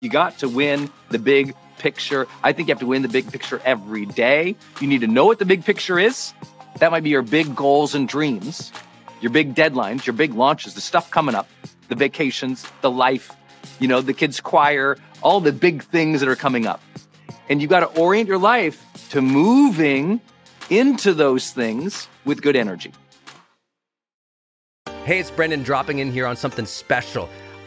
You got to win the big picture. I think you have to win the big picture every day. You need to know what the big picture is. That might be your big goals and dreams, your big deadlines, your big launches, the stuff coming up, the vacations, the life, you know, the kids' choir, all the big things that are coming up. And you've got to orient your life to moving into those things with good energy. Hey, it's Brendon dropping in here on something special.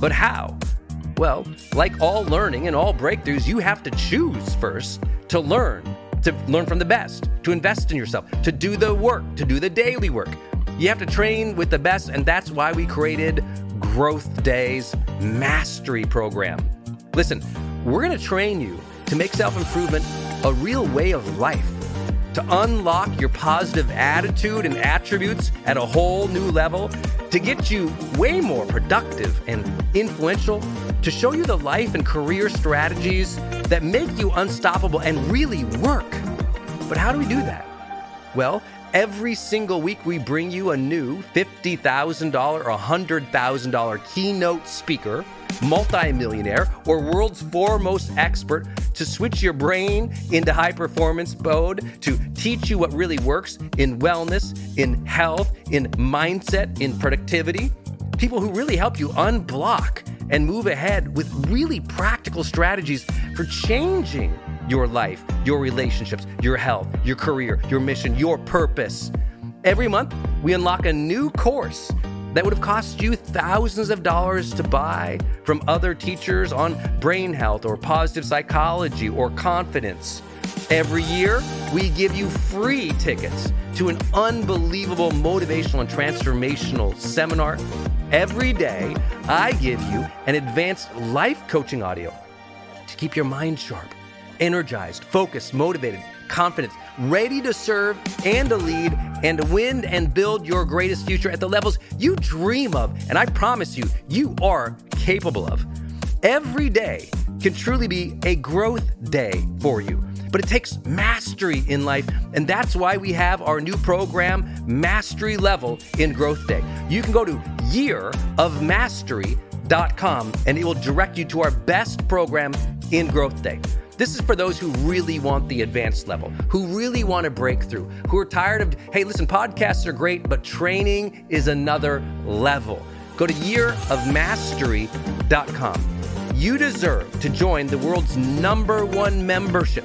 But how? Well, like all learning and all breakthroughs, you have to choose first to learn, to learn from the best, to invest in yourself, to do the work, to do the daily work. You have to train with the best, and that's why we created Growth Days Mastery Program. Listen, we're to train you to make self improvement a real way of life, to unlock your positive attitude and attributes at a whole new level, to get you way more productive and influential, to show you the life and career strategies that make you unstoppable and really work. But how do we do that? Well, Every single week, we bring you a new $50,000 or $100,000 keynote speaker, multimillionaire, or world's foremost expert to switch your brain into high performance mode, to teach you what really works in wellness, in health, in mindset, in productivity. People who really help you unblock and move ahead with really practical strategies for changing your life, your relationships, your health, your career, your mission, your purpose. Every month, we unlock a new course that would have cost you thousands of dollars to buy from other teachers on brain health or positive psychology or confidence. Every year, we give you free tickets to an unbelievable motivational and transformational seminar. Every day, I give you an advanced life coaching audio to keep your mind sharp energized, focused, motivated, confident, ready to serve and to lead and win and build your greatest future at the levels you dream of. And I promise you, you are capable of. Every day can truly be a growth day for you. But it takes mastery in life, and that's why we have our new program, Mastery Level in Growth Day. You can go to yearofmastery.com and it will direct you to our best program in Growth Day. This is for those who really want the advanced level, who really want a breakthrough, who are tired of, hey, listen, podcasts are great, but training is another level. Go to yearofmastery.com. You deserve to join the world's number one membership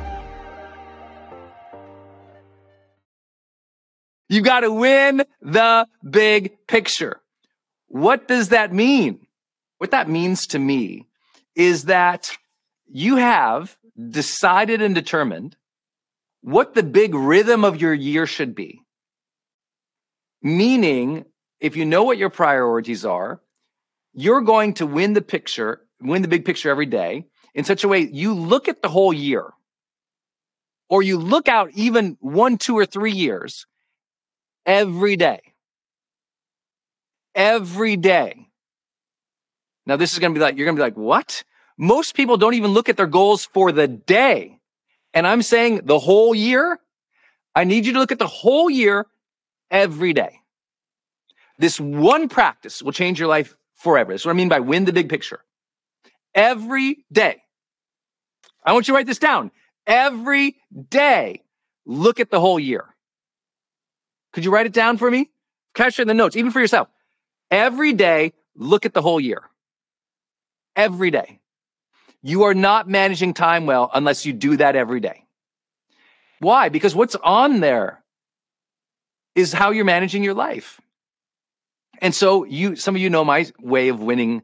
You got to win the big picture. What does that mean? What that means to me is that you have decided and determined what the big rhythm of your year should be. Meaning, if you know what your priorities are, you're going to win the picture, win the big picture every day in such a way you look at the whole year or you look out even one, two, or three years every day. Every day. Now, this is going to be like, you're going to be like, what? Most people don't even look at their goals for the day. And I'm saying the whole year. I need you to look at the whole year every day. This one practice will change your life forever. That's what I mean by win the big picture. Every day. I want you to write this down. Every day, look at the whole year. Could you write it down for me? Capture in the notes, even for yourself. Every day, look at the whole year. Every day. You are not managing time well unless you do that every day. Why? Because what's on there is how you're managing your life. And so you some of you know my way of winning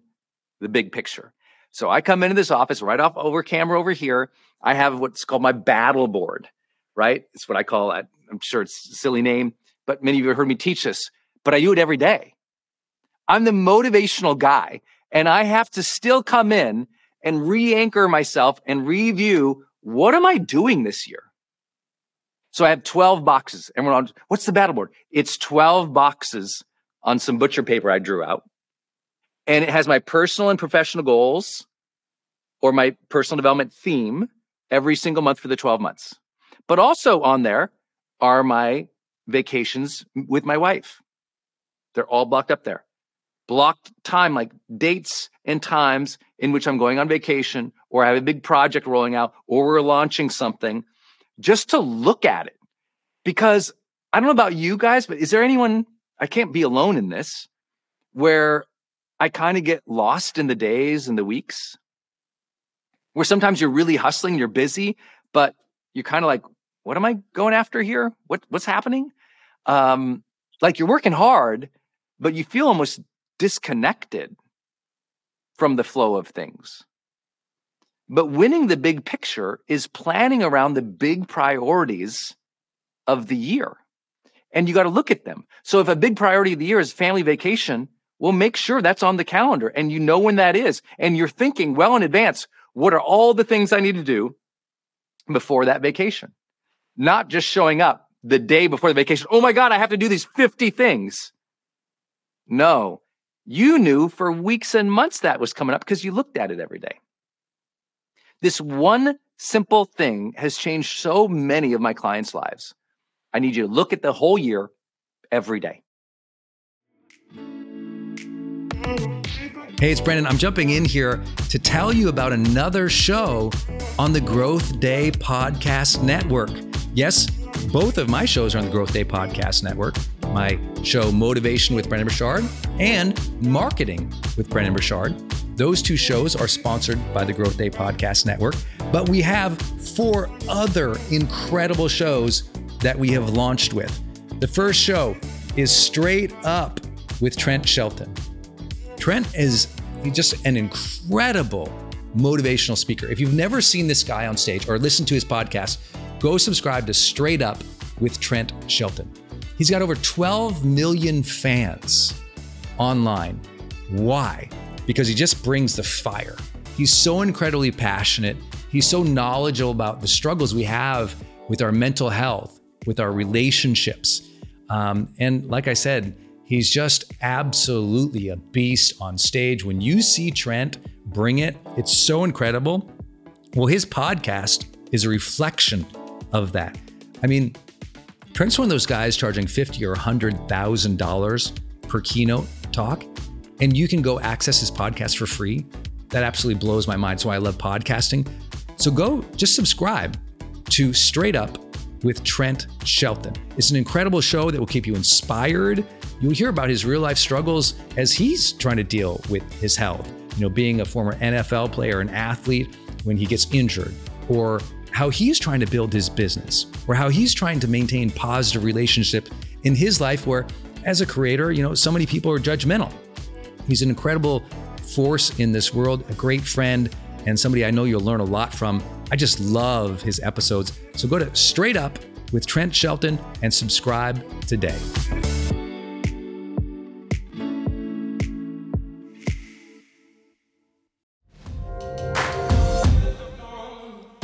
the big picture. So I come into this office right off over camera over here. I have what's called my battle board, right? It's what I call it. I'm sure it's a silly name, but many of you have heard me teach this, but I do it every day. I'm the motivational guy and I have to still come in and re-anchor myself and review what am I doing this year? So I have 12 boxes. And we're on, what's the battle board? It's 12 boxes on some butcher paper I drew out. And it has my personal and professional goals or my personal development theme every single month for the 12 months. But also on there are my vacations with my wife. They're all blocked up there. Blocked time, like dates and times in which I'm going on vacation or I have a big project rolling out or we're launching something just to look at it. Because I don't know about you guys, but is there anyone, I can't be alone in this, where I kind of get lost in the days and the weeks? Where sometimes you're really hustling, you're busy, but you're kind of like, what am I going after here? What what's happening? Um, like you're working hard, but you feel almost disconnected from the flow of things. But winning the big picture is planning around the big priorities of the year. And you got to look at them. So if a big priority of the year is family vacation, well, make sure that's on the calendar and you know when that is. And you're thinking well in advance, what are all the things I need to do before that vacation? Not just showing up the day before the vacation. Oh my God, I have to do these 50 things. No, you knew for weeks and months that was coming up because you looked at it every day. This one simple thing has changed so many of my clients' lives. I need you to look at the whole year every day. Hey, it's Brendon. I'm jumping in here to tell you about another show on the Growth Day Podcast Network. Yes, both of my shows are on the Growth Day Podcast Network. My show, Motivation with Brendon Burchard, and Marketing with Brendon Burchard. Those two shows are sponsored by the Growth Day Podcast Network, but we have four other incredible shows that we have launched with. The first show is Straight Up with Trent Shelton. Trent is just an incredible motivational speaker. If you've never seen this guy on stage or listened to his podcast, go subscribe to Straight Up with Trent Shelton. He's got over 12 million fans online. Why? because he just brings the fire. He's so incredibly passionate. He's so knowledgeable about the struggles we have with our mental health, with our relationships. Um, and like I said, he's just absolutely a beast on stage. When you see Trent bring it, it's so incredible. Well, his podcast is a reflection of that. I mean, Trent's one of those guys charging fifty or hundred thousand dollars per keynote talk and you can go access his podcast for free. That absolutely blows my mind. So I love podcasting. So go just subscribe to Straight Up with Trent Shelton. It's an incredible show that will keep you inspired. You'll hear about his real life struggles as he's trying to deal with his health. You know, being a former NFL player, an athlete, when he gets injured, or how he's trying to build his business, or how he's trying to maintain positive relationship in his life where as a creator, you know, so many people are judgmental He's an incredible force in this world, a great friend, and somebody I know you'll learn a lot from. I just love his episodes. So go to Straight Up with Trent Shelton and subscribe today.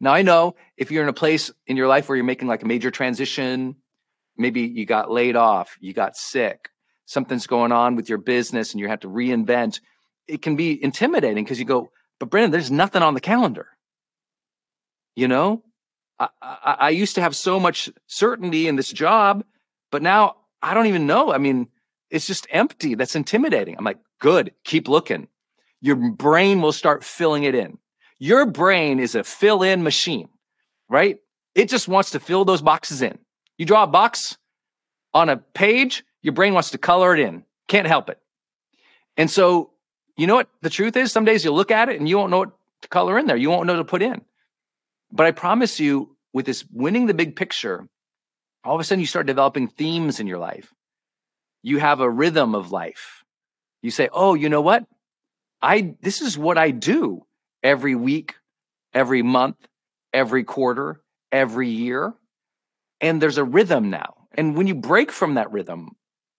Now, I know if you're in a place in your life where you're making like a major transition, maybe you got laid off, you got sick, something's going on with your business and you have to reinvent, it can be intimidating because you go, but Brendon, there's nothing on the calendar. You know, I, I, I used to have so much certainty in this job, but now I don't even know. I mean, it's just empty. That's intimidating. I'm like, good, keep looking. Your brain will start filling it in. Your brain is a fill in machine, right? It just wants to fill those boxes in. You draw a box on a page, your brain wants to color it in. Can't help it. And so, you know what the truth is? Some days you look at it and you won't know what to color in there. You won't know to put in. But I promise you, with this winning the big picture, all of a sudden you start developing themes in your life. You have a rhythm of life. You say, "Oh, you know what? I this is what I do every week, every month, every quarter, every year." And there's a rhythm now. And when you break from that rhythm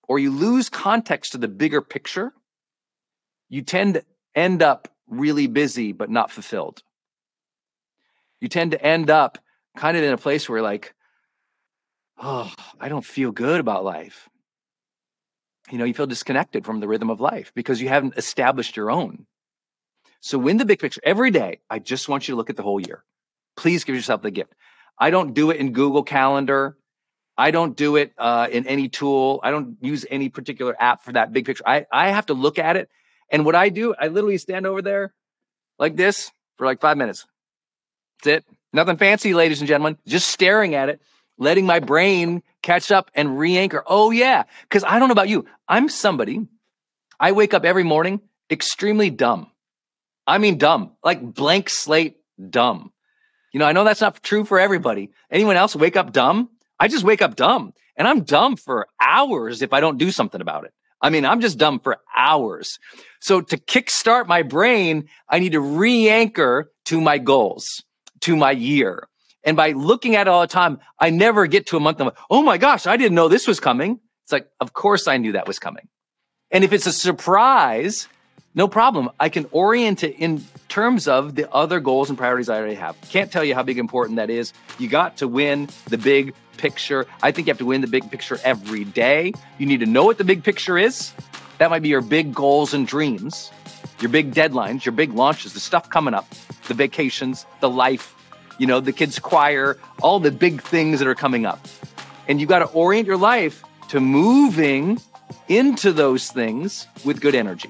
or you lose context to the bigger picture, you tend to end up really busy but not fulfilled you tend to end up kind of in a place where like, oh, I don't feel good about life. You know, you feel disconnected from the rhythm of life because you haven't established your own. So, win the big picture every day. I just want you to look at the whole year. Please give yourself the gift. I don't do it in Google Calendar. I don't do it uh, in any tool. I don't use any particular app for that big picture. I, I have to look at it. And what I do, I literally stand over there like this for like five minutes. That's it. Nothing fancy, ladies and gentlemen. Just staring at it, letting my brain catch up and re anchor. Oh, yeah. Because I don't know about you. I'm somebody, I wake up every morning extremely dumb. I mean, dumb, like blank slate dumb. You know, I know that's not true for everybody. Anyone else wake up dumb? I just wake up dumb and I'm dumb for hours if I don't do something about it. I mean, I'm just dumb for hours. So to kickstart my brain, I need to re anchor to my goals to my year. And by looking at it all the time, I never get to a month of, oh my gosh, I didn't know this was coming. It's like, of course I knew that was coming. And if it's a surprise, no problem. I can orient it in terms of the other goals and priorities I already have. Can't tell you how big important that is. You got to win the big picture. I think you have to win the big picture every day. You need to know what the big picture is. That might be your big goals and dreams, your big deadlines, your big launches, the stuff coming up the vacations, the life, you know, the kids' choir, all the big things that are coming up. And you got to orient your life to moving into those things with good energy.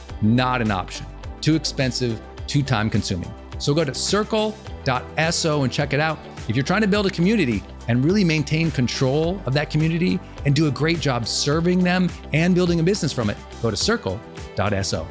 not an option. Too expensive, too time consuming. So go to circle.so and check it out. If you're trying to build a community and really maintain control of that community and do a great job serving them and building a business from it, go to circle.so.